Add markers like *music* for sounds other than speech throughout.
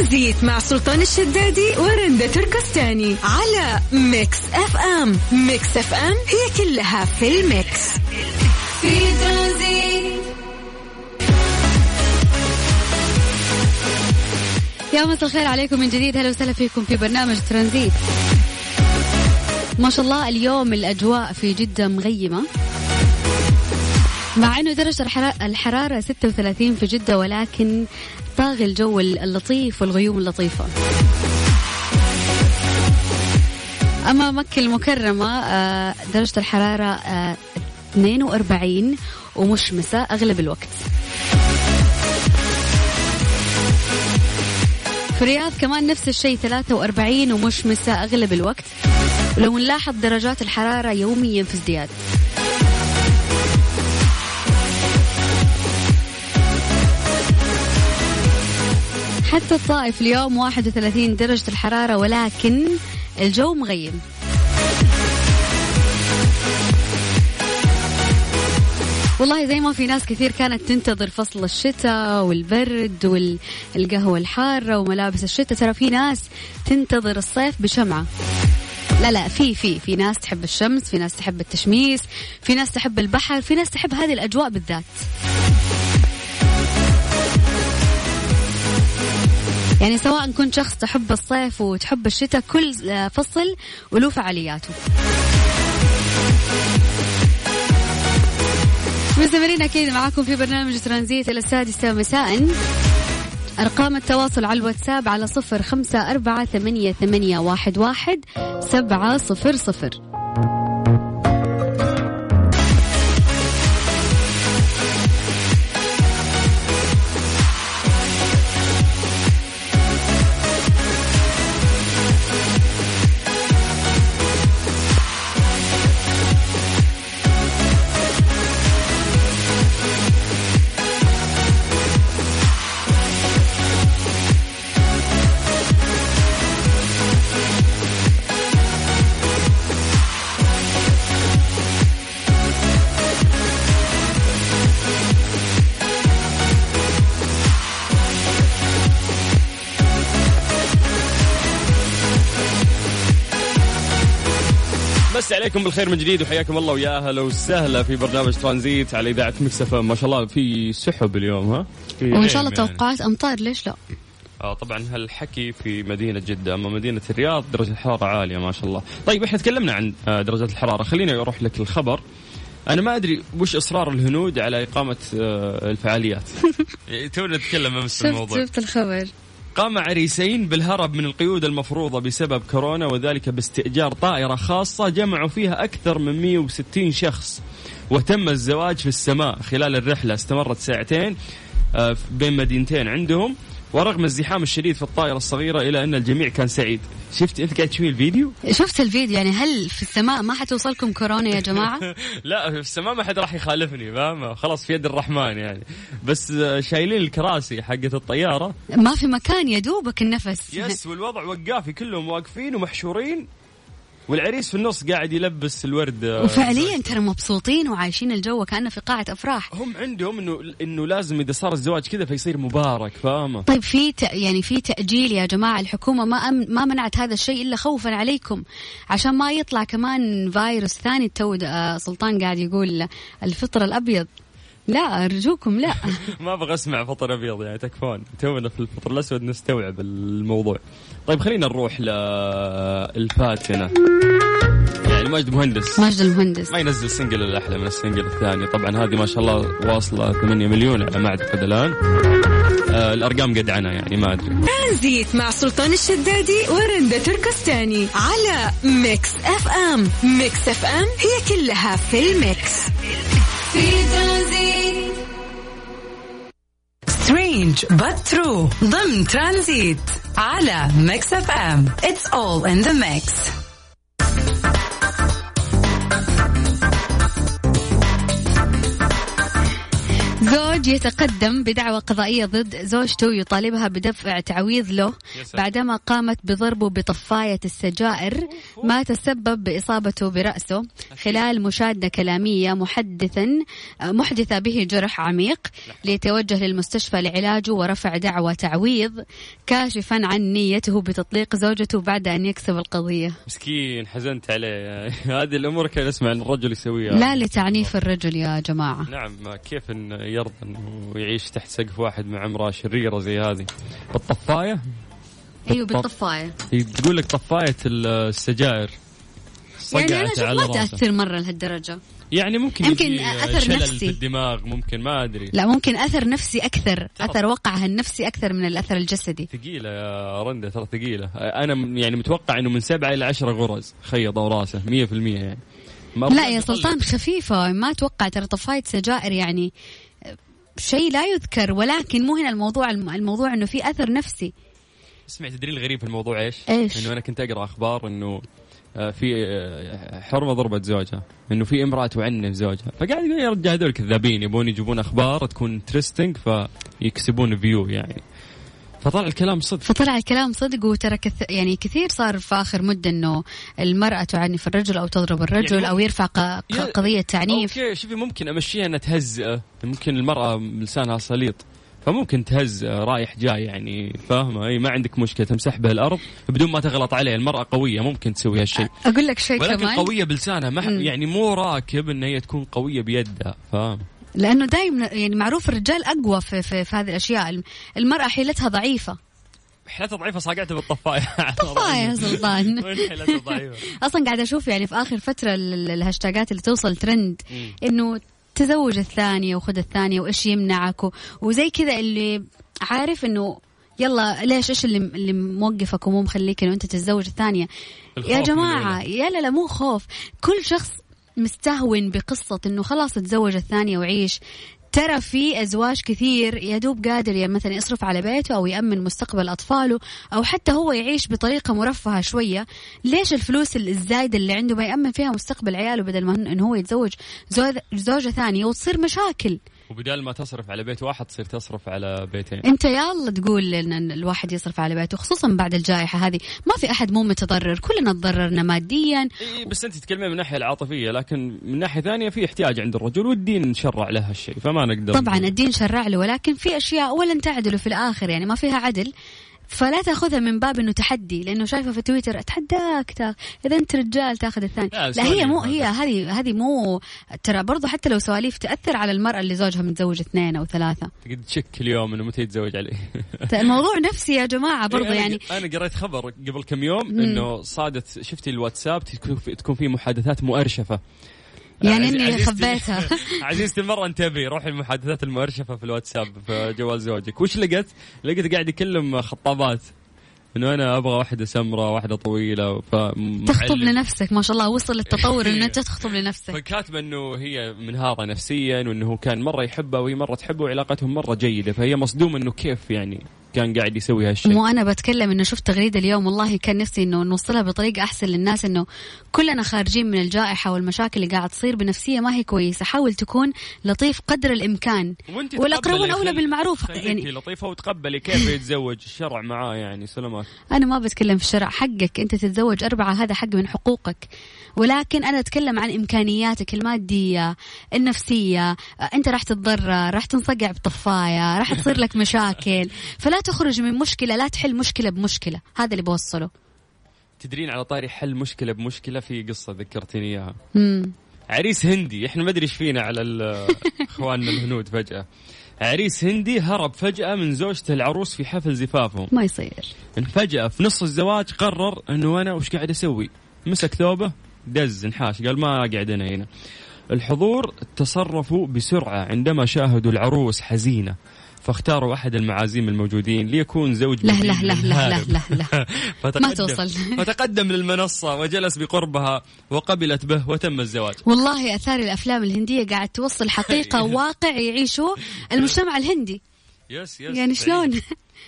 ترانزيت مع سلطان الشدادي ورندا تركستاني على ميكس اف ام. ميكس اف ام هي كلها في الميكس. في ترانزيت يا مساء الخير عليكم من جديد. هلا وسهلا فيكم في برنامج ترانزيت. ما شاء الله اليوم الأجواء في جدة مغيمة. مع إنه درجة الحرارة 36 في جدة ولكن طاغي الجو اللطيف والغيوم اللطيفة. أما مكة المكرمة آه، درجة الحرارة 42 آه، ومشمسة أغلب الوقت. في الرياض كمان نفس الشيء 43 ومشمسة أغلب الوقت. ولو نلاحظ درجات الحرارة يوميا في ازدياد. حتى الطائف اليوم 31 درجة الحرارة ولكن الجو مغيم والله زي ما في ناس كثير كانت تنتظر فصل الشتاء والبرد والقهوة الحارة وملابس الشتاء. ترى في ناس تنتظر الصيف بشمعة. لا لا في في في ناس تحب الشمس في ناس تحب التشميس في ناس تحب البحر في ناس تحب هذه الأجواء بالذات. يعني سواء كنت شخص تحب الصيف وتحب الشتاء كل فصل وله فعالياته. مستمرين أكيد معاكم في برنامج ترانزيت إلى السادسة مساء. أرقام التواصل على الواتساب على صفر خمسة أربعة ثمانية, ثمانية واحد, واحد سبعة صفر صفر. عليكم بالخير من جديد وحياكم الله ويا أهلا وسهلا في برنامج ترانزيت على إذاعة مكسفه ما شاء الله في سحب اليوم ها؟ وإن شاء الله يعني. توقعات أمطار ليش لا؟ آه طبعا هالحكي في مدينة جدة. أما مدينة الرياض درجة الحرارة عالية ما شاء الله. طيب إحنا تكلمنا عن آه، درجة الحرارة. خليني أروح لك الخبر. أنا ما أدري وش إصرار الهنود على إقامة آه، الفعاليات. *laughs* تونا نتكلم نفس الموضوع. شفت الخبر. قام عريسين بالهرب من القيود المفروضة بسبب كورونا وذلك باستئجار طائرة خاصة جمعوا فيها أكثر من 160 شخص وتم الزواج في السماء خلال الرحلة. استمرت ساعتين آه، بين مدينتين عندهم. ورغم الزحام الشديد في الطائرة الصغيرة إلى أن الجميع كان سعيد. شفت أنت قاعد تشوفي الفيديو؟ شفت الفيديو يعني هل في السماء ما حتوصلكم كورونا يا جماعة؟ *laughs* لا في السماء ما حد راح يخالفني فاهم خلاص في يد الرحمن يعني. بس شايلين الكراسي حقت الطيارة. ما في مكان يا دوبك النفس. يس والوضع وقافي كلهم واقفين ومحشورين. والعريس في النص قاعد يلبس الورد. وفعليا ترى مبسوطين وعايشين الجو كانه في قاعة أفراح. هم عندهم انه إنه لازم إذا صار الزواج كذا فيصير مبارك فاهمة؟ طيب في يعني في تأجيل يا جماعة الحكومة ما أم ما منعت هذا الشيء إلا خوفا عليكم. عشان ما يطلع كمان فيروس ثاني تو آه، سلطان قاعد يقول الفطر الأبيض. لا أرجوكم لا. *laughs* ما أبغى أسمع فطر أبيض يعني تكفون. تونا في الفطر الأسود نستوعب الموضوع. طيب خلينا نروح للفاتنه يعني ماجد مهندس. ماجد المهندس. ما ينزل single إلا أحلى من ال single الثاني. طبعا هذه ما شاء الله واصلة 8 مليون على ما اعتقد الان آه الأرقام قدعنه يعني ما أدري. ترانزيت مع سلطان الشدادي ورندا تركستاني على ميكس أف أم. ميكس أف أم هي كلها في الميكس. في ترانزيت strange but true ضمن ترانزيت على ميكس اف ام it's all in the mix زوج يتقدم بدعوى قضائية ضد زوجته يطالبها بدفع تعويض له بعدما قامت بضربه بطفاية السجائر ما تسبب بإصابته برأسه. خلال مشادة كلامية محدثا محدثة به جرح عميق ليتوجه للمستشفى لعلاجه ورفع دعوى تعويض كاشفا عن نيته بتطليق زوجته بعد أن يكسب القضية. مسكين حزنت عليه. *laughs* هذه الأمور كان اسمع أن الرجل يسويها. لا لتعنيف الرجل يا جماعة. نعم كيف إن يرضى إنه يعيش تحت سقف واحد مع امرأة شريرة زي هذه. بالطفاية؟ أيوه بالطفاية. هي تقول لك طفاية السجائر يعني أنا ما تأثر مرة لهالدرجة. يعني ممكن يمكن أثر شلل نفسي. في الدماغ ممكن ما أدري. لا ممكن أثر نفسي أكثر أثر وقعها النفسي أكثر من الأثر الجسدي. ثقيلة يا رنده ترى ثقيلة. أنا يعني متوقع إنه من سبعة إلى عشرة غرز خيطوا راسه 100% يعني. لا يا سلطان خفيفة ما أتوقع ترى طفاية سجائر يعني شيء لا يذكر ولكن مو هنا الموضوع الموضوع إنه في أثر نفسي اسمع تدري الغريب في الموضوع إيش؟ إيش؟ إنه أنا كنت أقرأ أخبار إنه آه، في آه، حرمة ضربت زوجها إنه في امرأة تعنف زوجها فقاعد يقول يا رجال هذول كذابين يبون يجيبون أخبار تكون interesting فيكسبون view يعني فطلع الكلام صدق. فطلع الكلام صدق وترى كث... يعني كثير صار في آخر مدة إنه المرأة تعنف الرجل أو تضرب الرجل يعني أو يرفع ق... قضية تعنيف. أوكي شوفي ممكن أمشيها إنها تهزئه ممكن المرأة لسانها سليط فممكن تهز رايح جاي يعني فاهمة؟ إي ما عندك مشكلة تمسح به الأرض بدون ما تغلط عليه المرأة قوية ممكن تسوي هالشيء. أقول لك شيء ولكن كمان. قوية بلسانها ما يعني مو راكب ان هي تكون قوية بيدها فاهم؟ لأنه دائما يعني معروف الرجال أقوى في, في, في هذه الأشياء. المرأة حيلتها ضعيفة. حيلتها ضعيفة صاقعتها بالطفاية. *laughs* طفاية سلطان. *laughs* *laughs* أصلا قاعد أشوف يعني في آخر فترة الهاشتاجات اللي توصل ترند إنه تزوج الثانية وخذ الثانية وإيش يمنعك وزي كذا اللي عارف إنه يلا ليش إيش اللي اللي موقفك ومو مخليك إنه أنت تتزوج الثانية؟ يا جماعة يا لا لا مو خوف. كل شخص مستهون بقصة إنه خلاص تزوج الثانية وعيش. ترى في أزواج كثير يا دوب قادر يعني مثلا يصرف على بيته أو يأمن مستقبل أطفاله أو حتى هو يعيش بطريقة مرفهة شوية. ليش الفلوس الزايدة اللي عنده ما يأمن فيها مستقبل عياله بدل ما انه هو يتزوج زوجة ثانية وتصير مشاكل؟ وبدال ما تصرف على بيت واحد تصير تصرف على بيتين. انت يلا تقول إن الواحد يصرف على بيته خصوصا بعد الجائحة هذه. ما في أحد مو متضرر كلنا تضررنا ماديا. إيه بس أنت تتكلمين من الناحيه العاطفية لكن من ناحية ثانية في احتياج عند الرجل والدين شرع له هالشيء فما نقدر طبعا الدين شرع له ولكن في أشياء ولن تعدلوا في الآخر يعني ما فيها عدل. فلا تأخذها من باب إنه تحدي لأنه شايفة في تويتر أتحداك تاخ... إذا أنت رجال تاخذ الثاني. لا, لا هي مو هي هذه هذه مو ترى برضو حتى لو سواليف تأثر على المرأة اللي زوجها متزوج اثنين أو ثلاثة. تقعد تشك اليوم إنه متى يتزوج عليه. الموضوع نفسي يا جماعة برضو إيه، يعني. أنا قريت خبر قبل كم يوم إنه صادت شفتي الواتساب تكون في محادثات مؤرشفة. يعني إني خبيتها. *laughs* عزيزتي المرة انتبهي روحي المحادثات المؤرشفة في الواتساب في جوال زوجك. وش لقيت؟ لقيت قاعد يكلم خطابات انه أنا أبغى واحدة سمراء واحدة طويلة ف تخطب لنفسك ما شاء الله وصل للتطور *laughs* إنه أنت تخطب لنفسك. فكاتبه إنه هي منهارة نفسيا وإنه كان مرة يحبها وهي مرة تحبه وعلاقتهم مرة جيدة فهي مصدومة إنه كيف يعني كان قاعد يسوي هالشيء. مو أنا بتكلم إنه شفت تغريدة اليوم والله كان نفسي إنه نوصلها بطريقة أحسن للناس إنه كلنا خارجين من الجائحة والمشاكل اللي قاعد تصير بنفسية ما هي كويسة. حاول تكون لطيف قدر الإمكان. والأقربون أولى بالمعروف. يعني لطيفة وتقبلي كيف يتزوج الشرع معاه يعني سلامات. أنا ما بتكلم في الشرع حقك أنت تتزوج أربعة هذا حق من حقوقك. ولكن أنا أتكلم عن إمكانياتك المادية النفسية. أنت راح تتضرر راح تنصقع بطفايه راح تصير لك مشاكل. فلا تخرج من مشكلة لا تحل مشكلة بمشكلة. هذا اللي بوصله. تدرين على طاري حل مشكلة بمشكلة؟ في قصة ذكرتيني إياها. عريس هندي إحنا ما أدري إيش فينا على *laughs* إخواننا الهنود فجأة. عريس هندي هرب فجأة من زوجته العروس في حفل زفافهم. ما يصير. فجأة في نص الزواج قرر إنه أنا وش قاعد أسوي؟ مسك ثوبه دز انحاش قال ما اقعد أنا هنا. الحضور تصرفوا بسرعة عندما شاهدوا العروس حزينة. فاختاروا أحد المعازيم الموجودين ليكون زوج لا لا لا لا لا, لا. ما توصل. *laughs* فتقدم للمنصة وجلس بقربها وقبلت به وتم الزواج. والله آثار الأفلام الهندية قاعد توصل حقيقة *laughs* واقع يعيشه المجتمع الهندي. yes yes يعني شلون؟ *laughs*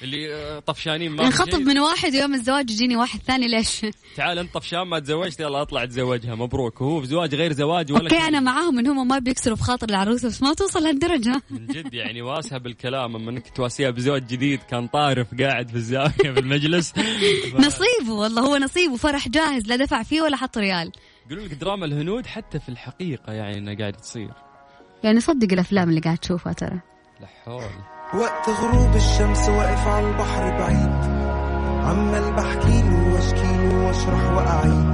اللي آه، طفشانين ما انخطب من واحد ويوم الزواج يجيني واحد ثاني ليش؟ تعال انت طفشان ما تزوجت يلا اطلع تزوجها مبروك. وهو في زواج غير زواج ولا أوكي أنا معاهم ان هم ما بيكسروا بخاطر العروسه بس ما توصل لهالدرجه من جد يعني واسها بالكلام أما إنك تواسيها بزواج جديد كان طارف قاعد في الزاوية بالمجلس *laughs* نصيبه والله هو نصيبه فرح جاهز لا دفع فيه ولا حط ريال. يقولون لك دراما الهنود حتى في الحقيقة يعني انها قاعدة تصير يعني صدق الأفلام اللي قاعد تشوفها ترى. لا حول. وقت غروب الشمس واقف على البحر بعيد. عمال بحكيله واشكيله واشرح واعيد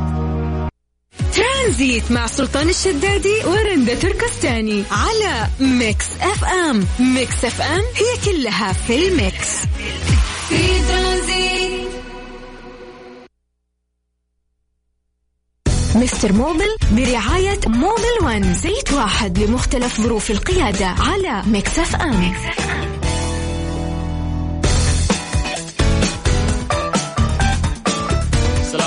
ترانزيت مع سلطان الشدادي ورندا تركستاني على ميكس اف ام. ميكس اف ام هي كلها في الميكس. في ترانزيت. مستر موبل برعاية موبل ون زيت واحد لمختلف ظروف القيادة على ميكس اف ام, ميكس أف أم.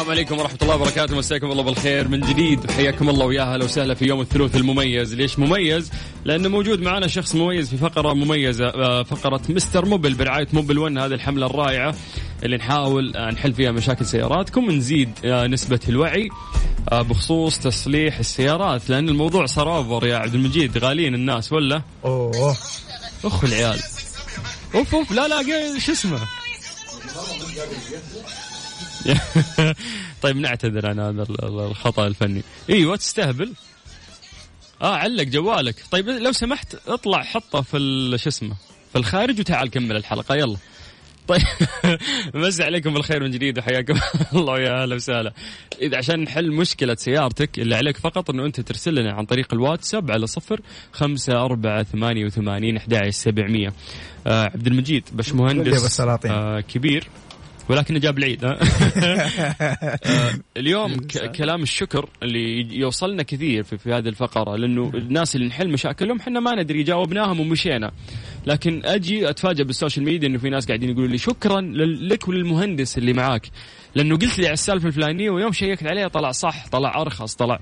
السلام عليكم ورحمة الله وبركاته. مساكم الله بالخير من جديد. وحياكم الله ويا أهلا وسهلا في يوم الثلاث المميز، ليش مميز؟ لأنه موجود معنا شخص مميز في فقرة مميزة آه، فقرة مستر موبل برعاية موبل ون هذه الحملة الرائعة اللي نحاول آه، نحل فيها مشاكل سياراتكم ونزيد آه، نسبة الوعي بخصوص تصليح السيارات لأن الموضوع صار اوفر يا عبد المجيد. غاليين الناس ولا؟ أوه. أخ العيال. أوف أوف. لا لا شو اسمه؟ *laughs* طيب نعتذر عن هذا الخطأ الفني. أيوه تستهبل؟ آه علق جوالك. طيب لو سمحت اطلع حطه في شو اسمه في الخارج وتعال كمل الحلقة. يلا. طيب *laughs* مسي عليكم بالخير من جديد وحياكم *laughs* الله ويا أهلا وسهلا. إذا عشان نحل مشكلة سيارتك اللي عليك فقط إنه أنت ترسل لنا عن طريق الواتساب على صفر خمسة أربعة ثمانية وثمانين أحد سبعمية. آه عبد المجيد باش مهندس آه كبير. ولكن جاب العيد *laughs* آه، اليوم كلام الشكر اللي يوصلنا كثير في, في هذه الفقرة لأنه الناس اللي نحل مشاكلهم إحنا ما ندري جاوبناهم ومشينا. لكن أجي اتفاجئ بالسوشيال ميديا إنه في ناس قاعدين يقولوا لي شكرا لك وللمهندس اللي معاك. لأنه قلت لي على السالفة الفلانية ويوم شيكت عليها طلع صح طلع أرخص طلع.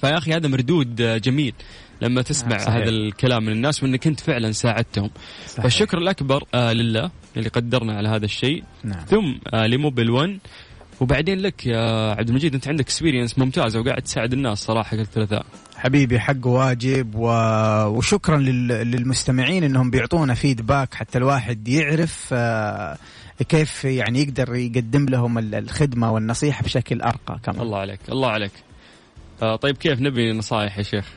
فيا أخي هذا مردود جميل. لما تسمع آه هذا الكلام من الناس وإنك أنت فعلا ساعدتهم. صحيح. فالشكر الاكبر آه لله اللي قدرنا على هذا الشيء. نعم. ثم آه لموبل 1 وبعدين لك يا عبد المجيد أنت عندك experience ممتازة وقاعد تساعد الناس صراحة الثلاثاء حبيبي حق واجب و... وشكرا لل... للمستمعين إنهم بيعطونا فيدباك حتى الواحد يعرف آه كيف يعني يقدر يقدم لهم الخدمة والنصيحة بشكل أرقى كمان. الله عليك الله عليك. آه طيب كيف نبي نصائح يا شيخ؟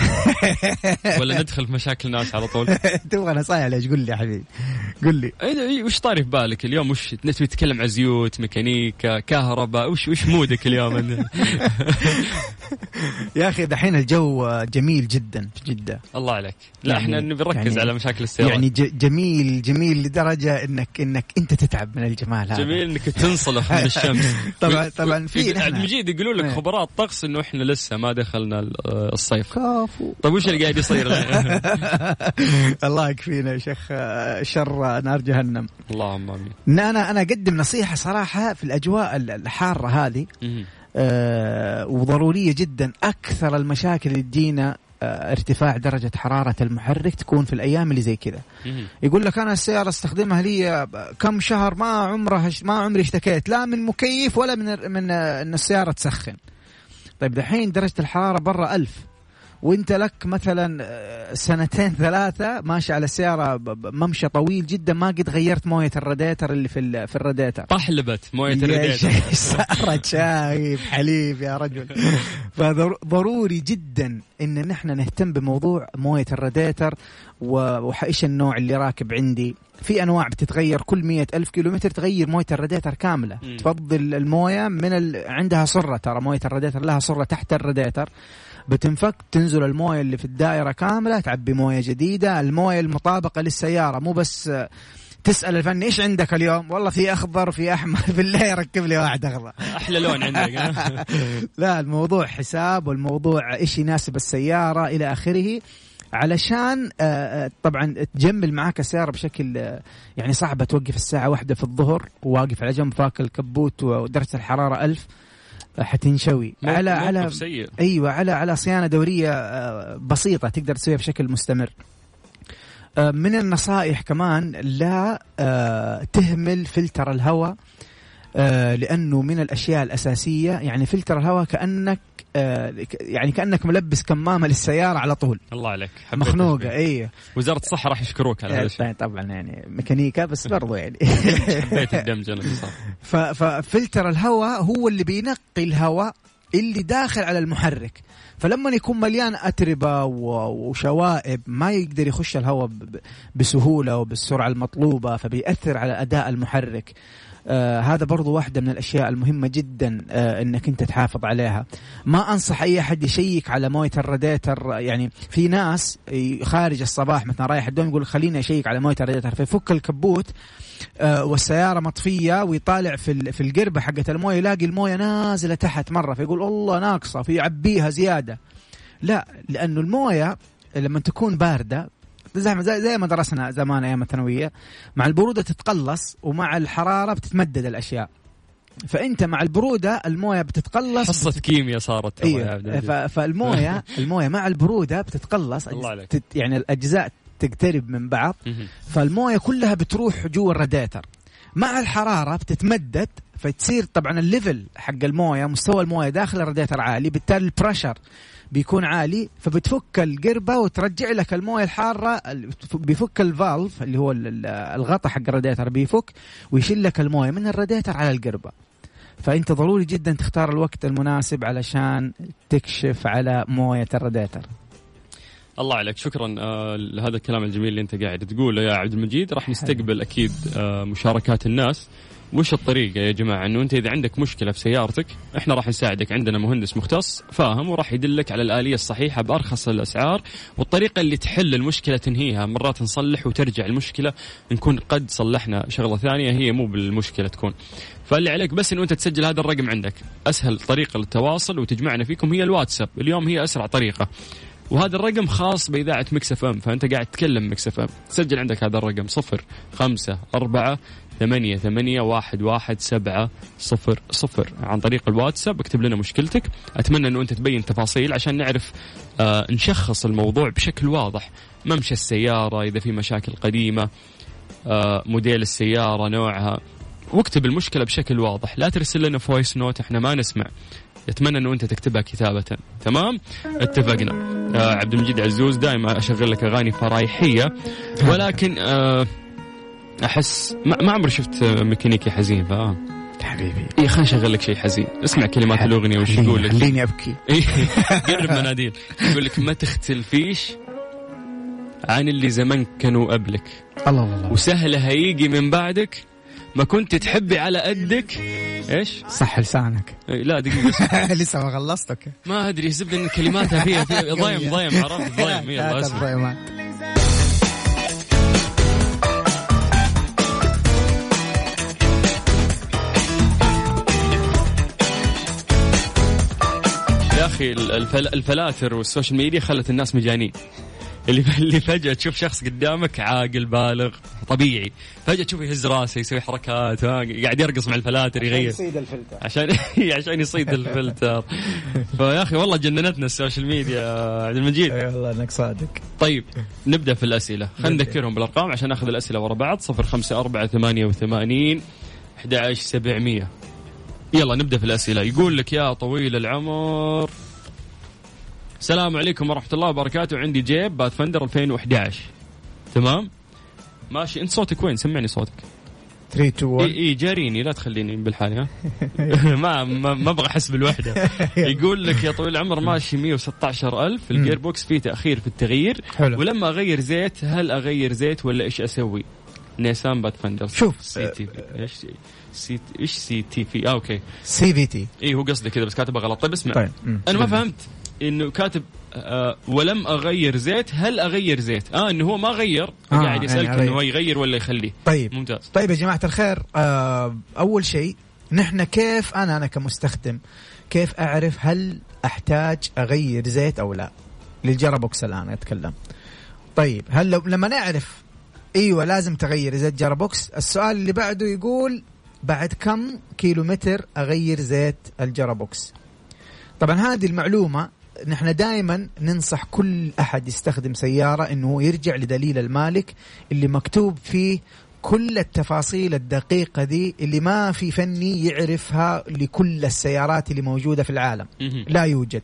*laughs* ولا ندخل في مشاكل الناس على طول؟ *laughs* تبغى نصايح ليش؟ قول لي يا حبيبي. قول لي. اي وش طاري في بالك اليوم؟ وش تبي تتكلم عن زيوت ميكانيكا كهرباء؟ وش وش مودك اليوم؟ *laughs* يا أخي دحين الجو جميل جدا في جدة. الله عليك. لا يعني إحنا نبي نركز يعني على مشاكل السيارات. يعني جميل جميل لدرجة انك إنك أنت تتعب من الجمال هذا. جميل إنك تنصلخ من الشمس. طبعا طبعا في عبد المجيد يقولوا لك إيه. خبراء الطقس إنه إحنا لسه ما دخلنا الصيف. كفو طيب وش اللي قاعد يصير *laughs* الله يكفينا يا شيخ شر نار جهنم. اللهم آمين. أنا أنا أقدم نصيحة صراحة في الأجواء الحارة هذه. آه وضرورية جدا أكثر المشاكل اللي تجينا آه ارتفاع درجة حرارة المحرك تكون في الأيام اللي زي كذا. يقول لك أنا السيارة أستخدمها لي كم شهر ما عمرها ما عمري اشتكيت لا من مكيف ولا من من أن السيارة تسخن. طيب دحين درجة الحرارة برا ألف. وانت لك مثلا آه، سنتين *laughs* ثلاثة ماشي على السياره ممشى طويل جدا ما قد غيرت موية الراديتر اللي في في الراديتر. طحلبت موية الراديتر. صارت *laughs* شاي حليب يا رجل. *laughs* فضروري جدا إن نحن نهتم بموضوع موية الراديتر وإيش النوع اللي راكب عندي. في أنواع بتتغير كل مية ألف كيلومتر تغير موية الراديتر كاملة. م. تفضل الموية من ال... عندها سرة ترى موية الراديتر لها سرة تحت الراديتر. بتنفك تنزل الموية اللي في الدائرة كاملة تعبي موية جديدة. الموية المطابقة للسيارة مو بس تسأل الفني إيش عندك اليوم؟ والله في أخضر في أحمر بالله يركب لي واحد أخضر. أحلى لون عندك *laughs* لا الموضوع حساب والموضوع إيش يناسب السيارة إلى آخره. علشان آه، آه، طبعا تجمل معاك السيارة بشكل آه، يعني صعبة توقف الساعة واحدة في الظهر وواقف على جنب فاك الكبوت ودرجة الحرارة ألف. حتنشوي. على على سيء. أيوه على على صيانة دورية بسيطة تقدر تسويها بشكل مستمر. آه، من النصائح كمان لا آه، تهمل فلتر الهواء آه، لأنه من الأشياء الأساسية. يعني فلتر الهواء كأنك يعني كأنك ملبس كمامة للسيارة علعلى طول. الله عليك. مخنوقة اي وزارة الصحة راح يشكروك على هذا الشيء. طبعا يعني ميكانيكا بس برضو يعني. *laughs* حبيت الدمج أنا *laughs* ففلتر الهواء هو اللي بينقي الهواء اللي داخل على المحرك. فلما يكون مليان أتربة وشوائب ما يقدر يخش الهواء بسهولة وبالسرعة المطلوبة فبيأثر على أداء المحرك. آه هذا برضو واحدة من الأشياء المهمة جدا آه أنك أنت تحافظ عليها. ما أنصح أي أحد يشيك على موية الراديتر يعني في ناس خارج الصباح مثلا رايح الدوام يقول خليني أشيك على موية الراديتر فيفك الكبوت آه والسيارة مطفية ويطالع في في القربة حقت الموية يلاقي الموية نازلة تحت مرة فيقول والله ناقصة فيعبيها زيادة. لا لأنه الموية لما تكون باردة زي زي, زي ما درسنا زمان أيام الثانوية. مع البرودة تتقلص ومع الحرارة بتتمدد الأشياء. فأنت مع البرودة الموية بتتقلص حصة بت... كيمياء صارت ف... فالمويه *laughs* الموية مع البرودة بتتقلص الله عليك. تت... يعني الأجزاء تقترب من بعض. فالموية كلها بتروح جوا الراديتر. مع الحرارة بتتمدد فتصير طبعا ال level حق الموية مستوى الموية داخل الراديتر عالي بالتالي ال pressure بيكون عالي فبتفك القربة وترجع لك الموية الحارة بيفك الفالف اللي هو الغطاء حق الراديتر بيفك ويشيل لك الموية من الراديتر على القربة. فأنت ضروري جدا تختار الوقت المناسب علشان تكشف على موية الراديتر الله عليك شكرا. آه لهذا الكلام الجميل اللي أنت قاعد تقوله يا عبد المجيد. راح نستقبل أكيد آه مشاركات الناس. وش الطريقة يا جماعة؟ إنه أنت إذا عندك مشكلة في سيارتك إحنا راح نساعدك. عندنا مهندس مختص فاهم وراح يدلك على الآلية الصحيحة بأرخص الأسعار والطريقة اللي تحل المشكلة تنهيها. مرات نصلح وترجع المشكلة نكون قد صلحنا شغلة ثانية هي مو بالمشكلة تكون. فاللي عليك بس إنه أنت تسجل هذا الرقم عندك. أسهل طريقة للتواصل وتجمعنا فيكم هي الواتساب. اليوم هي أسرع طريقة. وهذا الرقم خاص بإذاعة ميكس إف إم فأنت قاعد تتكلم ميكس إف إم. سجل عندك هذا الرقم صفر خمسة أربعة ثمانية ثمانية واحد واحد سبعة صفر صفر. عن طريق الواتساب اكتب لنا مشكلتك. أتمنى أنه أنت تبين تفاصيل عشان نعرف آه نشخص الموضوع بشكل واضح. ممشى السيارة إذا في مشاكل قديمة آه موديل السيارة نوعها. واكتب المشكلة بشكل واضح. لا ترسل لنا voice note إحنا ما نسمع. يتمنى أنه أنت تكتبها كتابة. تمام؟ اتفقنا. آه عبد المجيد عزوز دائما أشغل لك أغاني فرايحية ولكن آه أحس ما, ما عمري شفت ميكانيكي حزين فاهم حبيبي. اي خلينا نشغل لك شيء حزين. اسمع كلمات الأغنية وش يقول لك خليني أبكي. *laughs* قرب مناديل يقول لك ما تختلفيش عن اللي زمان كانوا قبلك. الله الله. وسهل هيجي من بعدك. ما كنت تحبي على قدك. إيش؟ صح لسانك. لا دقيقة *laughs* لسه ما خلصتك ما أدري الزبدة إن كلماتها فيها, فيها *laughs* ضيم ضيم عرفت؟ ضيم يلا أسمع. أخي ال filters والسوشيال ميديا خلت الناس مجانين. اللي اللي فجأة تشوف شخص قدامك عاقل بالغ طبيعي. فجأة تشوفه يهز راسه يسوي حركات قاعد يرقص مع ال filters يغير. *laughs* عشان يصيد الفلتر. عشان عشان يصيد الفلتر. فيا أخي والله جننتنا السوشيال ميديا عبد المجيد. أي والله إنك صادق. طيب نبدأ في الأسئلة. خلينا نذكرهم بالأرقام عشان نأخذ الأسئلة ورا بعض. 054 88 11700 يلا نبدأ في الأسئلة. يقول لك يا طويل العمر السلام عليكم ورحمة الله وبركاته. عندي جيب Pathfinder 2011 تمام؟ ماشي. انت صوتك وين؟ سمعني صوتك. 3 2 1 إي جاريني. لا تخليني بالحالي ها. *laughs* *laughs* ما ما أبغى أحس بالوحدة. *laughs* يقول لك يا طويل العمر ماشي 116000 ال gearbox فيه تأخير في التغيير. حلو. ولما أغير زيت هل أغير زيت ولا إيش أسوي؟ نيسان Pathfinder شوف سي تي إيش سي إيش سي تي في آه أوكي. سي في تي إي هو قصده كذا بس كاتبه غلط. طيب اسمع. طيب. أنا ما فهمت. إنه كاتب آه ولما أغير زيت هل أغير زيت؟ آه إنه هو ما غير آه قاعد يسألك يعني إنه يغير ولا يخليه. طيب. ممتاز. طيب يا جماعة الخير آه أول شيء نحن كيف أنا أنا كمستخدم كيف أعرف هل أحتاج أغير زيت أو لا؟ لل gearbox الآن أتكلم. طيب هل لو لما نعرف إيوه لازم تغير زيت gearbox السؤال اللي بعده يقول بعد كم كيلومتر أغير زيت ال gearbox طبعا هذه المعلومة نحن دائما ننصح كل أحد يستخدم سيارة إنه يرجع لدليل المالك اللي مكتوب فيه كل التفاصيل الدقيقة دي اللي ما في فني يعرفها لكل السيارات اللي موجودة في العالم. لا يوجد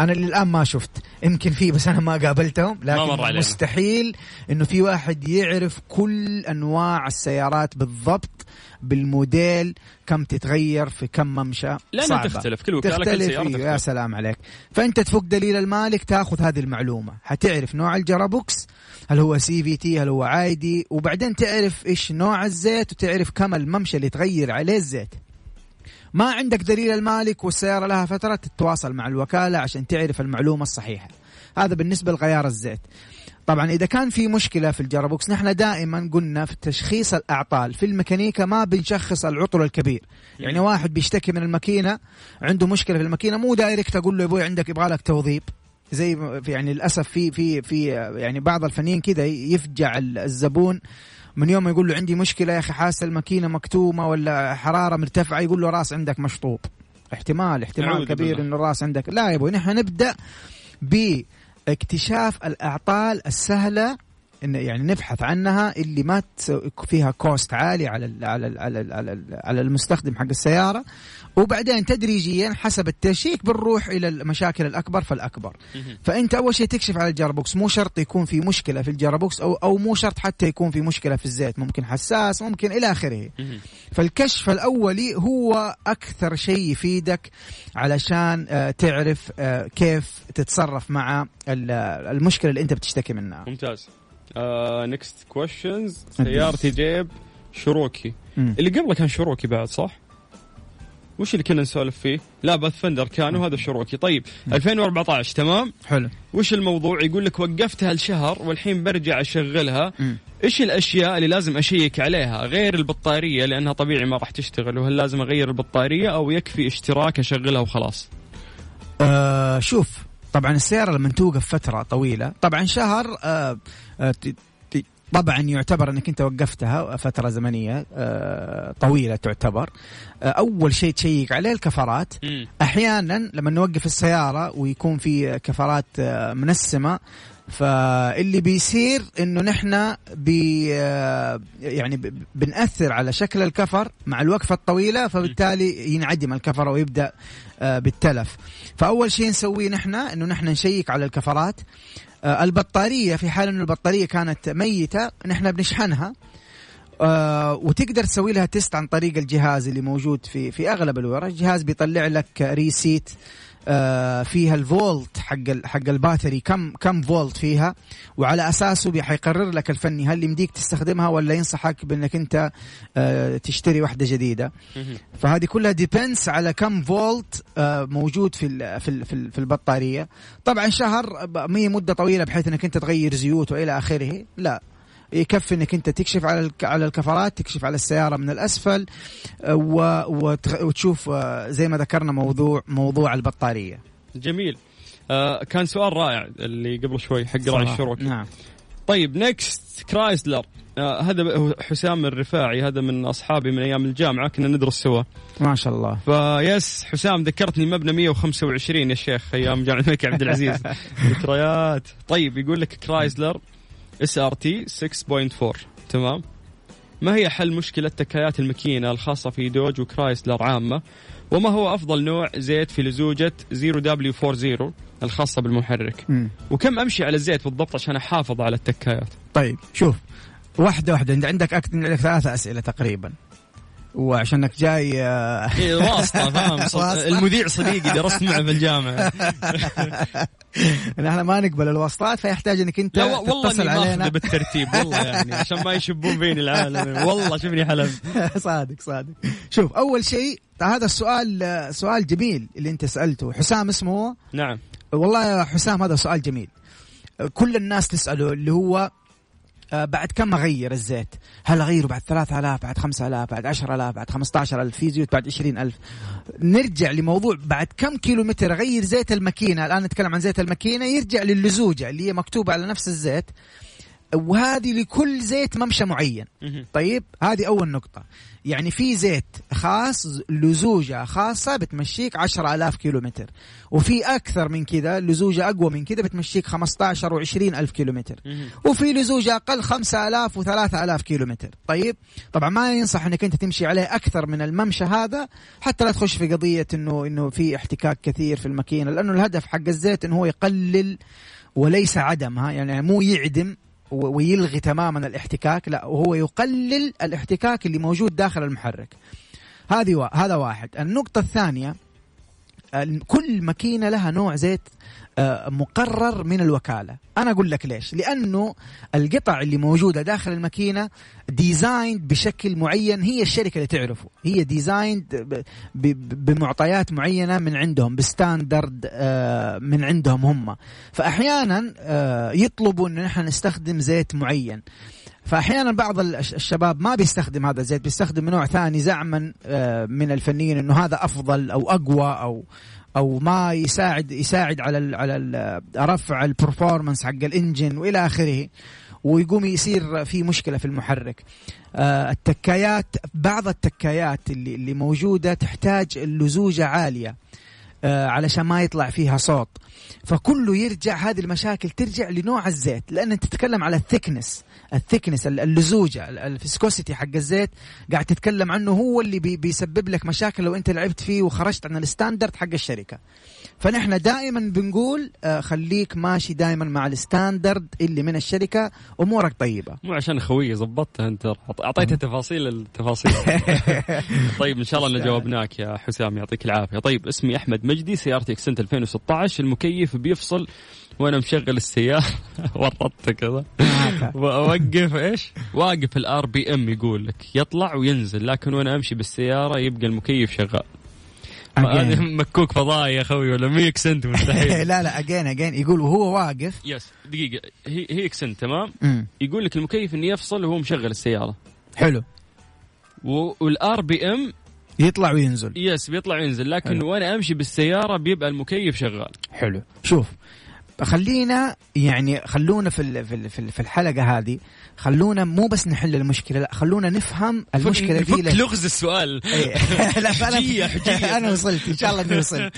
أنا للان ما شفت. يمكن في بس أنا ما قابلتهم ما مر لكن. مستحيل إنه في واحد يعرف كل أنواع السيارات بالضبط بالموديل كم تتغير في كم ممشى. لأنها صعبة. تختلف، كل وكالة، كل تختلف. سيارة إيه، يا تختلف. سلام عليك. فأنت تفك دليل المالك تأخذ هذه المعلومة. حتعرف نوع ال gearbox هل هو CVT هل هو عادي وبعدين تعرف إيش نوع الزيت وتعرف كم الممشى اللي تغير عليه الزيت. ما عندك دليل المالك والسيارة لها فترة تتواصل مع الوكالة عشان تعرف المعلومة الصحيحة. هذا بالنسبة لغيار الزيت. طبعا إذا كان في مشكلة في ال gearbox نحن دائما قلنا في تشخيص الأعطال في الميكانيكا ما بنشخص العطل الكبير. يعني واحد بيشتكي من الماكينة عنده مشكلة في الماكينة مو direct أقول له يا أبوي عندك يبغى لك توضيب زي يعني للأسف في في في يعني بعض الفنيين كذا يفجع ال- الزبون من يوم يقول له عندي مشكلة يا أخي حاسس الماكينة مكتومة ولا حرارة مرتفعة يقول له راس عندك مشطوب احتمال احتمال كبير. إنه الراس عندك لا يا أبوي نحن نبدأ باكتشاف الأعطال السهلة إن يعني نبحث عنها اللي ما فيها cost عالي على ال على ال على ال على, ال على المستخدم حق السيارة. وبعدين تدريجيا حسب ال check بنروح إلى المشاكل الأكبر فالأكبر. فأنت أول شيء تكشف على ال gearbox مو شرط يكون في مشكلة في ال gearbox أو أو مو شرط حتى يكون في مشكلة في الزيت. ممكن حساس ممكن إلى آخره. فالكشف الأولي هو أكثر شيء يفيدك علشان آه، تعرف آه، كيف تتصرف مع ال- المشكلة اللي أنت بتشتكي منها. ممتاز. Next questions سيارتي جيب Cherokee مم. اللي قبله كان Cherokee بعد صح؟ وش اللي كنا نسولف فيه؟ لا Pathfinder كان وهذا Cherokee طيب 2014 تمام؟ حلو وش الموضوع؟ يقول لك وقفتها لشهر والحين برجع أشغلها مم. إيش الأشياء اللي لازم أشيك عليها غير البطارية لأنها طبيعي ما راح تشتغل وهل لازم أغير البطارية أو يكفي اشتراك أشغلها وخلاص؟ آه شوف طبعا السيارة لما توقف فترة طويلة طبعا شهر آه آه طبعا يعتبر إنك أنت وقفتها فترة زمنية آه طويلة تعتبر أول شيء تشيك عليه الكفرات. أحيانا لما نوقف السيارة ويكون في كفرات منسمة فاللي بيصير إنه نحن بي آه، يعني بنأثر على شكل الكفر مع الوقفة الطويلة فبالتالي ينعدم الكفر ويبدأ آه، بالتلف. فأول شيء نسويه نحن إنه نحن نشيك على الكفرات. آه، البطارية في حال إنه البطارية كانت ميتة نحن بنشحنها. وتقدر تسوي لها test عن طريق الجهاز اللي موجود في في أغلب الورش. الجهاز بيطلع لك receipt فيها الفولت حق حق ال battery. كم كم فولت فيها؟ وعلى أساسه حيقرر لك الفني. هل يمديك تستخدمها ولا ينصحك بأنك أنت آه تشتري واحدة جديدة. فهذه كلها depends على كم فولت آه، موجود في في في, ال في البطارية. طبعا شهر ما هي مدة طويلة بحيث أنك أنت تغير زيوت وإلى آخره. لا. يكفي إنك أنت تكشف على على الكفرات تكشف على السيارة من الأسفل آه، وتشوف آه، زي ما ذكرنا موضوع موضوع البطارية. جميل. آه كان سؤال رائع اللي قبل شوي حق راعي. ال Cherokee نعم. طيب next كرايسلر آه هذا حسام الرفاعي هذا من أصحابي من أيام الجامعة كنا ندرس سوا. ما شاء الله. فيس حسام ذكرتني مبنى 125 يا شيخ أيام جامعة الملك عبد العزيز. *laughs* ذكريات. طيب يقول لك كرايسلر SRT 6.4 تمام؟ ما هي حل مشكلة تكايات الماكينة الخاصة في دوج وكرايسلر عامة؟ وما هو أفضل نوع زيت في لزوجة 0W40 الخاصة بالمحرك؟ مم. وكم أمشي على الزيت بالضبط عشان أحافظ على التكايات؟ طيب شوف واحدة واحدة انت عندك أكثر عندك ثلاثة أسئلة تقريبا. وعشانك جاي آه، إيه، واسطة *laughs* فاهم. المذيع صديقي درست معه في الجامعة. *laughs* نحن ما نقبل الواسطات فيحتاج إنك أنت لا والله تتصل علينا. بالترتيب والله يعني عشان ما يشبون بين العالم. والله شوفني حلم. *laughs* صادق صادق. شوف أول شيء هذا السؤال سؤال جميل اللي أنت سألته. حسام اسمه هو؟ نعم. والله يا حسام هذا سؤال جميل. كل الناس تسأله اللي هو بعد كم اغير الزيت؟ هل اغيره بعد 3000 بعد 5000 بعد 10000 بعد 15000 في زيوت بعد 20000 نرجع لموضوع بعد كم كيلو متر اغير زيت الماكينة؟ الآن نتكلم عن زيت الماكينة يرجع للزوجة اللي هي مكتوبة على نفس الزيت. وهذه لكل زيت ممشى معين. طيب هذه أول نقطة. يعني في زيت خاص لزوجة خاصة بتمشيك 10000 كيلو متر وفي أكثر من كذا لزوجة أقوى من كذا بتمشيك 15 و20 ألف كيلو متر. وفي لزوجة أقل 5000 و3000 كيلو متر طيب طبعا ما ينصح إنك أنت تمشي عليه أكثر من الممشى هذا حتى لا تخش في قضية إنه إنه في احتكاك كثير في الماكينة. لأنه الهدف حق الزيت إنه هو يقلل وليس عدمها يعني مو يعدم. ويلغي تماما الاحتكاك لا وهو يقلل الاحتكاك اللي موجود داخل المحرك. هذه هذا واحد. النقطة الثانية ال- كل ماكينة لها نوع زيت آه، مقرر من الوكالة. أنا أقول لك ليش. لأنه القطع اللي موجودة داخل الماكينة designed بشكل معين. هي الشركة اللي تعرفه. هي designed بمعطيات معينة من عندهم ب standard آه، من عندهم هم. فأحيانا آه، يطلبوا أن نحن نستخدم زيت معين. فأحيانا بعض ال- الش- الشباب ما بيستخدم هذا الزيت بيستخدم نوع ثاني زعما آه، من الفنيين إنه هذا أفضل أو أقوى أو أو ما يساعد يساعد على ال على ال رفع ال performance حق ال engine وإلى آخره. ويقوم يصير في مشكلة في المحرك. آه، التكايات بعض التكايات اللي اللي موجودة تحتاج لزوجه عالية. علشان ما يطلع فيها صوت. فكله يرجع هذه المشاكل ترجع لنوع الزيت لأن أنت تتكلم على ال thickness ال thickness اللزوجه ال- ال viscosity حق الزيت قاعد تتكلم عنه هو اللي بي بيسبب لك مشاكل لو أنت لعبت فيه وخرجت عن ال standard حق الشركة. فنحن دائما بنقول آه، خليك ماشي دائما مع ال standard اللي من الشركة أمورك طيبة. مو عشان خويي ظبطتها أنت. أعط- اعطيته تفاصيل التفاصيل *laughs* طيب إن شاء الله ان جاوبناك يا حسام يعطيك العافية. طيب اسمي أحمد مجدي سيارتي اكسنت 2016 المكيف بيفصل وأنا مشغل السيارة. *laughs* ورطت كذا. *laughs* وأوقف إيش؟ واقف ال RPM يقول لك يطلع وينزل لكن وأنا أمشي بالسيارة يبقى المكيف شغال. Again. مكوك فضائي يا خوي ولا اكسنت مستحيل. *laughs* لا لا again again. يقول وهو واقف. yes دقيقة. هي هي اكسنت تمام؟ مم. يقول لك المكيف إنه يفصل وهو مشغل السيارة. حلو. وال RPM يطلع وينزل. yes بيطلع وينزل لكن حلو. وأنا أمشي بالسيارة بيبقى المكيف شغال. حلو. شوف خلينا يعني خلونا في في في ال- في الحلقة هذه خلونا مو بس نحل المشكلة لا خلونا نفهم المشكلة دي. لغز السؤال *laughs* إيه. *laughs* لا حجية- حجية. *laughs* أنا وصلت إن شاء الله إني وصلت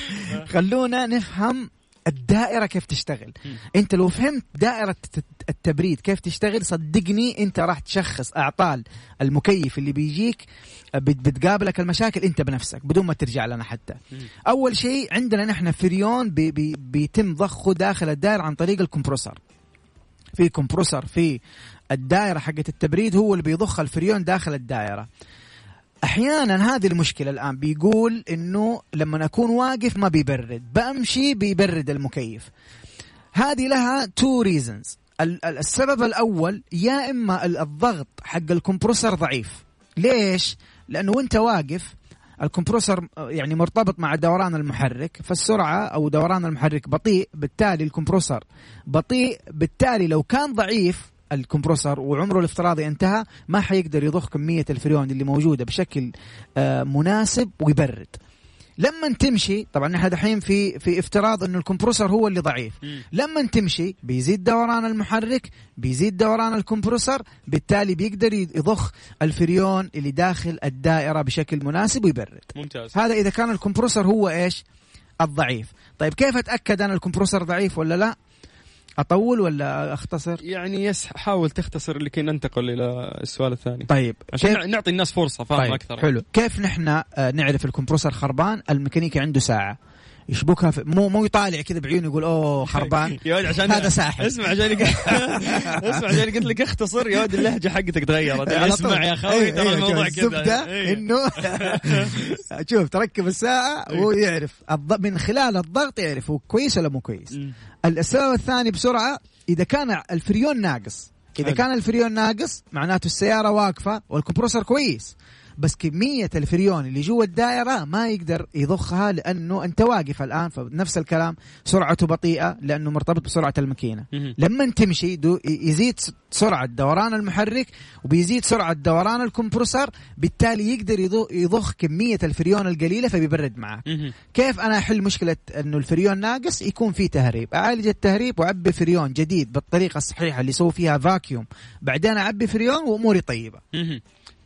خلونا نفهم الدائرة كيف تشتغل أنت لو فهمت دائرة الت- التبريد كيف تشتغل صدقني أنت راح تشخص أعطال المكيف اللي بيجيك بتقابلك المشاكل انت بنفسك بدون ما ترجع لنا حتى. أول شيء عندنا نحن فريون بي بي بيتم ضخه داخل الدائرة عن طريق ال compressor. في compressor في الدائرة حقت التبريد هو اللي بيضخ الفريون داخل الدائرة. أحيانا هذه المشكلة الآن بيقول إنه لما أكون واقف ما بيبرد بمشي بيبرد المكيف. هذه لها two reasons السبب الأول يا إما ال- الضغط حق ال compressor ضعيف. ليش؟ لأنه وانت واقف ال compressor يعني مرتبط مع دوران المحرك فالسرعة أو دوران المحرك بطيء بالتالي ال compressor بطيء بالتالي لو كان ضعيف ال compressor وعمره الافتراضي انتهى ما حيقدر يضخ كمية الفريون اللي موجودة بشكل آه، مناسب ويبرد. لما تمشي طبعا نحن دحين في في افتراض إنه ال compressor هو اللي ضعيف. لما تمشي بيزيد دوران المحرك بيزيد دوران ال compressor بالتالي بيقدر يضخ الفريون اللي داخل الدائرة بشكل مناسب ويبرد. ممتاز. هذا إذا كان ال compressor هو إيش؟ الضعيف. طيب كيف أتأكد أنا ال compressor ضعيف ولا لا؟ أطول ولا أختصر؟ يعني yes حاول تختصر لكي ننتقل إلى السؤال الثاني. طيب عشان كيف- نعطي الناس فرصة فهم طيب أكثر. حلو. كيف نحن آه، نعرف الكمبروسر خربان؟ الميكانيكي عنده ساعة. يشبكها في مو مو يطالع كذا بعيونه يقول أوه خربان *laughs* يا ولد عشان هذا ساحر. اسمع عشان *laughs* اسمع عشان قلت لك اختصر يا ولد اللهجة حقتك تغيرت على اسمع. يا أخوي إيه، ترى إيه، الموضوع كذا الزبده إيه. إنه *laughs* شوف تركب الساعة. وهو يعرف الض- من خلال الضغط يعرف هو كويس ولا مو كويس. السبب الثاني بسرعة إذا كان الفريون ناقص إذا. كان الفريون ناقص معناته السيارة واقفة وال compressor كويس بس كمية الفريون اللي جوا الدائرة ما يقدر يضخها لأنه أنت واقف الآن فنفس الكلام سرعته بطيئة لأنه مرتبط بسرعة الماكينة. لما تمشي يزيد سرعة دوران المحرك وبيزيد سرعة دوران ال compressor بالتالي يقدر يضخ, كمية الفريون القليلة فبيبرد مهم. كيف أنا أحل مشكلة إنه الفريون ناقص يكون في تهريب أعالج التهريب واعبي فريون جديد بالطريقة الصحيحة اللي يسوي فيها vacuum بعدين أعبي فريون وأموري طيبة.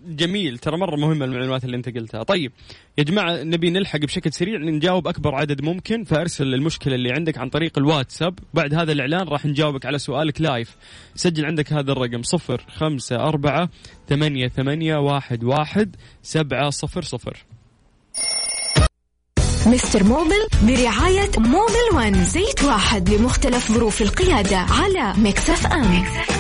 جميل. ترى مرة مهمة المعلومات اللي انت قلتها. طيب يا جماعة نبي نلحق بشكل سريع نجاوب أكبر عدد ممكن فأرسل المشكلة اللي عندك عن طريق الواتساب. بعد هذا الإعلان راح نجاوبك على سؤالك live. سجل عندك هذا الرقم صفر خمسة أربعة ثمانية ثمانية واحد واحد سبعة صفر صفر. مستر موبل برعاية موبل ون زيت واحد لمختلف ظروف القيادة على Mix FM. بس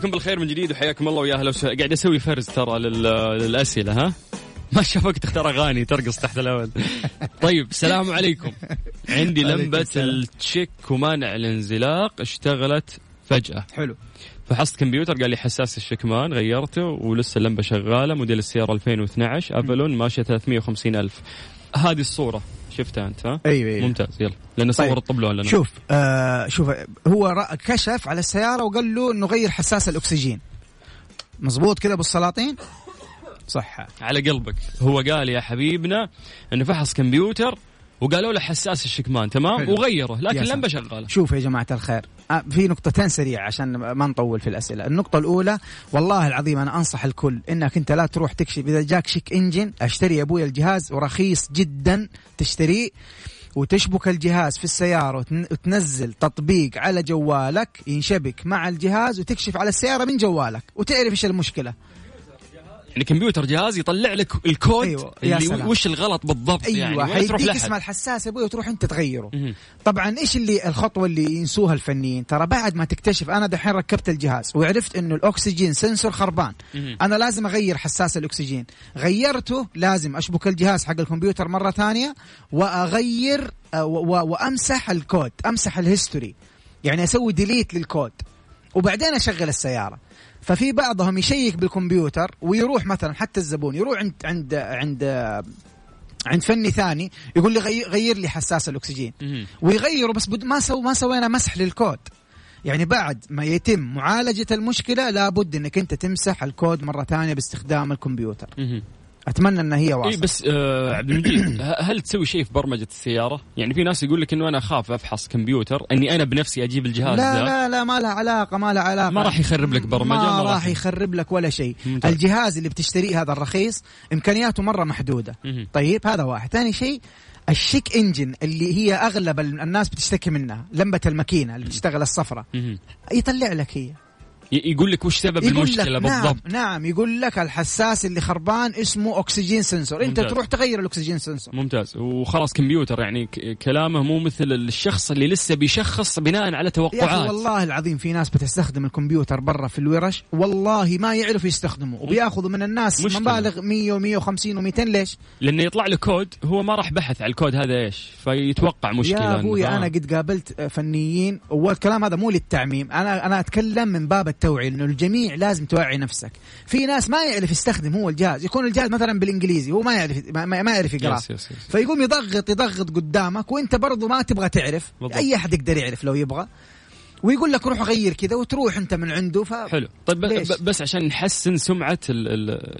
عليكم بالخير من جديد وحياكم الله ويا أهلا وسهلا. قاعد أسوي فرز ترى لل- للأسئلة ها؟ ما شافك تختار أغاني ترقص تحت الهواء طيب السلام عليكم. عندي لمبة. التشيك ومانع الانزلاق اشتغلت فجأة. حلو. فحصت كمبيوتر قال لي حساس الشكمان غيرته ولسه اللمبة شغالة موديل السيارة 2012 أفلون ماشية 350 ألف. هذه الصورة. شفتها أنت ها؟ أيوه أيوه. ممتاز يلا. لأن صور طيب. الطبلون لنا. شوف آه شوف هو رأ- كشف على السيارة وقال له إنه غير حساس الأكسجين. مزبوط كده بالسلاطين صح. على قلبك. هو قال يا حبيبنا إنه فحص كمبيوتر وقالوا له حساس الشكمان تمام؟ حلو. وغيره لكن. اللمبه شغاله شوف يا جماعة الخير آه، في نقطتين سريعة عشان ما نطول في الأسئلة. النقطة الأولى والله العظيم أنا أنصح الكل إنك أنت لا تروح تكشف. إذا جاك شيك إنجن أشتري يا أبوي الجهاز ورخيص جدا تشتريه وتشبك الجهاز في السيارة وتن- وتنزل تطبيق على جوالك ينشبك مع الجهاز وتكشف على السيارة من جوالك وتعرف إيش المشكلة. يعني كمبيوتر جهاز يطلع لك الكود أيوة، يا اللي سلام. وش الغلط بالضبط أيوة يعني وين تروح لحد اسم الحساس يا أبوي وتروح أنت تغيره. مهم. طبعا إيش اللي الخطوة اللي ينسوها الفنيين؟ ترى بعد ما تكتشف أنا دحين ركبت الجهاز وعرفت إنه الأكسجين سنسور خربان. مهم. أنا لازم أغير حساس الأكسجين. غيرته لازم أشبك الجهاز حق الكمبيوتر مرة ثانية وأغير آه، وأمسح الكود أمسح ال history. يعني أسوي delete للكود. وبعدين أشغل السيارة. ففي بعضهم يشيك بالكمبيوتر ويروح مثلا حتى الزبون يروح عند عند عند عند فني ثاني يقول لي غير, لي حساس الأكسجين مهم. ويغيروا بس بد ما سو ما سوينا مسح للكود يعني بعد ما يتم معالجة المشكلة لابد إنك أنت تمسح الكود مرة ثانية باستخدام الكمبيوتر. أتمنى إن هي اي واصلة. بس آه عبد المجيد *clears throat* هل تسوي شيء في برمجة السيارة؟ يعني في ناس يقول لك إنه أنا أخاف أفحص كمبيوتر إني أنا بنفسي أجيب الجهاز لا ذا. لا لا ما لها علاقة ما لها علاقة. ما راح يخرب لك برمجة، ما, ما راح يخرب. لك ولا شيء. الجهاز اللي بتشتريه هذا الرخيص إمكانياته مرة محدودة. مهم. طيب هذا واحد. ثاني شيء الشيك إنجن اللي هي أغلب الناس بتشتكي منها لمبة الماكينة اللي بتشتغل الصفرة. يطلع لك هي. يقول لك وش سبب المشكلة لك بالضبط نعم نعم يقول لك الحساس اللي خربان اسمه أكسجين سنسور أنت. تروح تغير الأكسجين سنسور ممتاز وخلاص كمبيوتر يعني كلامه مو مثل الشخص اللي لسه بيشخص بناء على توقعات والله العظيم في ناس بتستخدم الكمبيوتر برا في الورش والله ما يعرفوا يستخدموا وبياخذوا من الناس مشكلة. مبالغ 100 و150 و200 ليش؟ لأنه يطلع له كود هو ما راح بحث على الكود هذا إيش فيتوقع مشكلة يا أبوي أنا آه. قد قابلت فنيين والكلام هذا مو للتعميم أنا أنا أتكلم من باب التوعيه لأنه الجميع لازم توعي نفسك. في ناس ما يعرف يستخدم هو الجهاز. يكون الجهاز مثلا بالإنجليزي هو ما يعرف ما, ما يعرف يقرأ. yes yes yes. فيقوم يضغط يضغط قدامك وأنت برضو ما تبغى تعرف. بالضبط. أي أحد يقدر يعرف لو يبغى. ويقول لك روح غير كذا وتروح أنت من عنده ف حلو. طيب ليش؟ بس عشان نحسن سمعة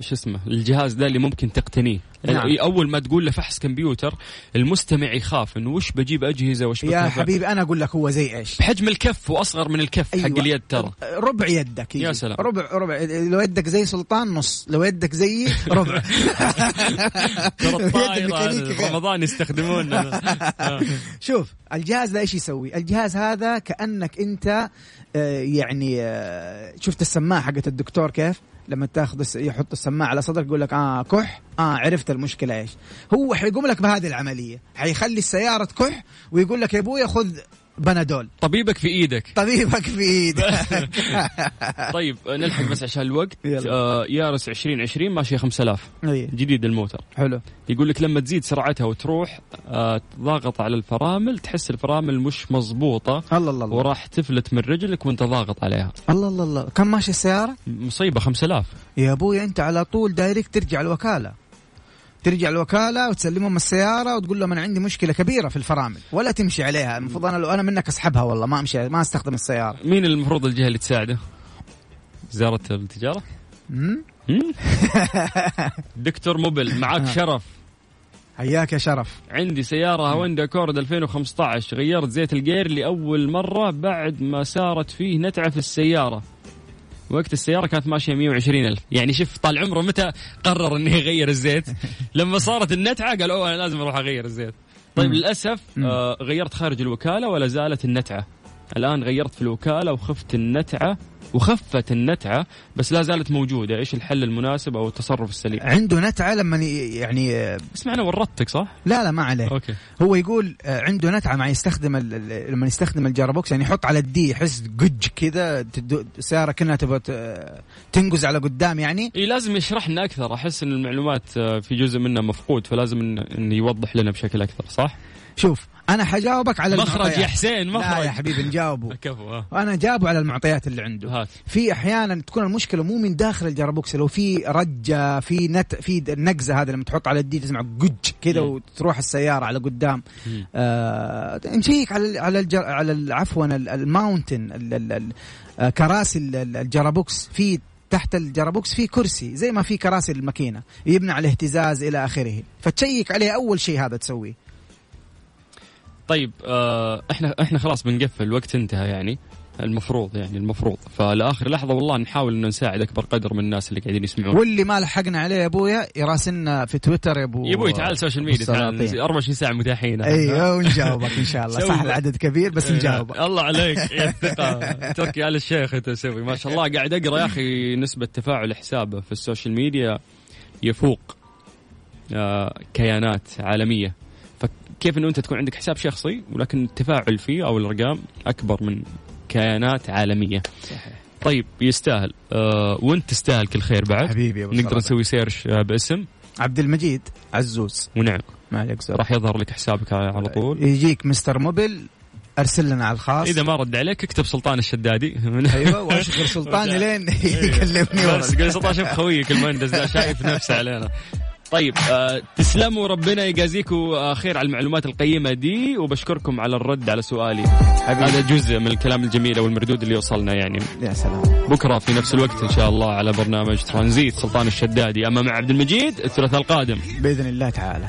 شو اسمه الجهاز ده اللي ممكن تقتنيه. نعم. يعني أول ما تقول له فحص كمبيوتر المستمع يخاف إنه وش بجيب أجهزة وش يا. حبيبي أنا أقول لك هو زي إيش بحجم الكف وأصغر من الكف أيوة. حق اليد ترى ربع يدك يجي. يا سلام. ربع ربع لو يدك زي سلطان نص لو يدك زيي ربع. *laughs* *laughs* رمضان يستخدمون *laughs* آه. شوف الجهاز ده إيش يسوي؟ الجهاز هذا كأنك أنت آه، يعني آه، شفت السماعة حقت الدكتور كيف؟ لما تاخذ يحط السماعة على صدرك يقول لك آه كح آه عرفت المشكلة إيش؟ هو حيقوم لك بهذه العملية، حيخلي السيارة تكح ويقول لك يا ابويا خذ بنادول. طبيبك في إيدك. طبيبك في إيدك. *laughs* طيب نلحق بس عشان الوقت. آه يارس 2020 ماشيه 5000 إيه، جديد الموتر. حلو. يقول لك لما تزيد سرعتها وتروح آه تضاغط على الفرامل تحس الفرامل مش مضبوطة. الله الله الله. وراح تفلت من رجلك وانت ضاغط عليها. الله الله الله. كم ماشي السيارة؟ مصيبة 5000 يا أبوي أنت على طول direct ترجع الوكالة. ترجع الوكالة وتسلمهم السيارة وتقول لهم أنا عندي مشكلة كبيرة في الفرامل ولا تمشي عليها. المفروض أنا لو أنا منك أسحبها والله ما أمشي ما أستخدم السيارة. مين المفروض الجهة اللي تساعده؟ وزارة التجارة؟ *laughs* دكتور موبل معاك شرف. حياك يا شرف. عندي سيارة هوندا أكورد 2015 غيرت زيت الجير لأول مرة بعد ما صارت فيه نتعة في السيارة. وقت السيارة كانت ماشية 120 ألف. يعني شوف طال عمره متى قرر أنه يغير الزيت. *laughs* لما صارت النتعة قال أوه أنا لازم أروح أغير الزيت. طيب مم. للأسف آه غيرت خارج الوكالة ولا زالت النتعة. الآن غيرت في الوكالة وخفت النتعة. وخفت النتعة بس لا زالت موجودة. إيش الحل المناسب أو التصرف السليم؟ عنده نتعة لما يعني اسمع أنا ورطتك صح؟ لا لا ما عليه. أوكي. هو يقول آه، عنده نتعة مع يستخدم لما يستخدم ال gearbox يعني يحط على ال D يحس قج كذا السياره كأنها تبغى تنقز على قدام يعني. إي لازم يشرح لنا أكثر. أحس إن المعلومات آه، في جزء منها مفقود فلازم انه يوضح لنا بشكل أكثر صح؟ شوف أنا حجاوبك على مخرج. يا حسين لا مخرج يا حبيبي نجاوبه *laughs* كفو. أنا أجاوبه على المعطيات اللي عنده هات في أحيانا تكون المشكلة مو من داخل ال gearbox لو في رجة في نتع في النقزة هذه لما تحط على ال D تسمع قج كذا. وتروح السيارة على قدام. آه نشيك على على ال gear على عفوا ال- ال mounting ال- ال- ال- كراسي ال- ال- ال gearbox في تحت ال gearbox في كرسي زي ما في كراسي الماكينة يمنع الاهتزاز إلى آخره فتشيك عليه أول شيء هذا تسويه طيب آه إحنا إحنا خلاص بنقفل الوقت انتهى يعني. المفروض يعني المفروض. فلآخر لحظة والله نحاول إنه نساعد أكبر قدر من الناس اللي قاعدين يسمعون. واللي ما لحقنا عليه يا أبويا يراسلنا في تويتر يا أبو يا أبوي تعال social media تعال بالسلاطين. 24 ساعة متاحين. أيوه ونجاوبك إن شاء الله. صح. العدد كبير بس نجاوبك. *laughs* الله عليك يا الثقة تركي آل الشيخ أنت تسوي ما شاء الله قاعد أقرأ يا أخي نسبة تفاعل حسابه في ال social media يفوق آه، كيانات عالمية. فكيف إنه أنت تكون عندك حساب شخصي ولكن التفاعل فيه أو الارقام أكبر من كيانات عالمية. صحيح. طيب يستاهل. آه وأنت تستاهل كل خير بعد. حبيبي نقدر. نسوي search آه، باسم. عبد المجيد عزوز. ونعم. ما عليك راح يظهر لك حسابك على طول. يجيك مستر موبل أرسل لنا على الخاص. إذا ما رد عليك اكتب سلطان الشدادي. *laughs* أيوه وأشغل سلطاني *laughs* لين يكلمني ورا. بس قال سلطان شوف خويك المهندس ده شايف نفسه علينا. *laughs* طيب آه تسلموا ربنا يجازيكم آه خير على المعلومات القيمة دي وبشكركم على الرد على سؤالي. هذا جزء من الكلام الجميل أو المردود اللي وصلنا يعني. يا سلام. بكرة في نفس الوقت إن شاء الله على برنامج ترانزيت سلطان الشدادي. أما مع عبد المجيد الثلاثاء القادم. بإذن الله تعالى.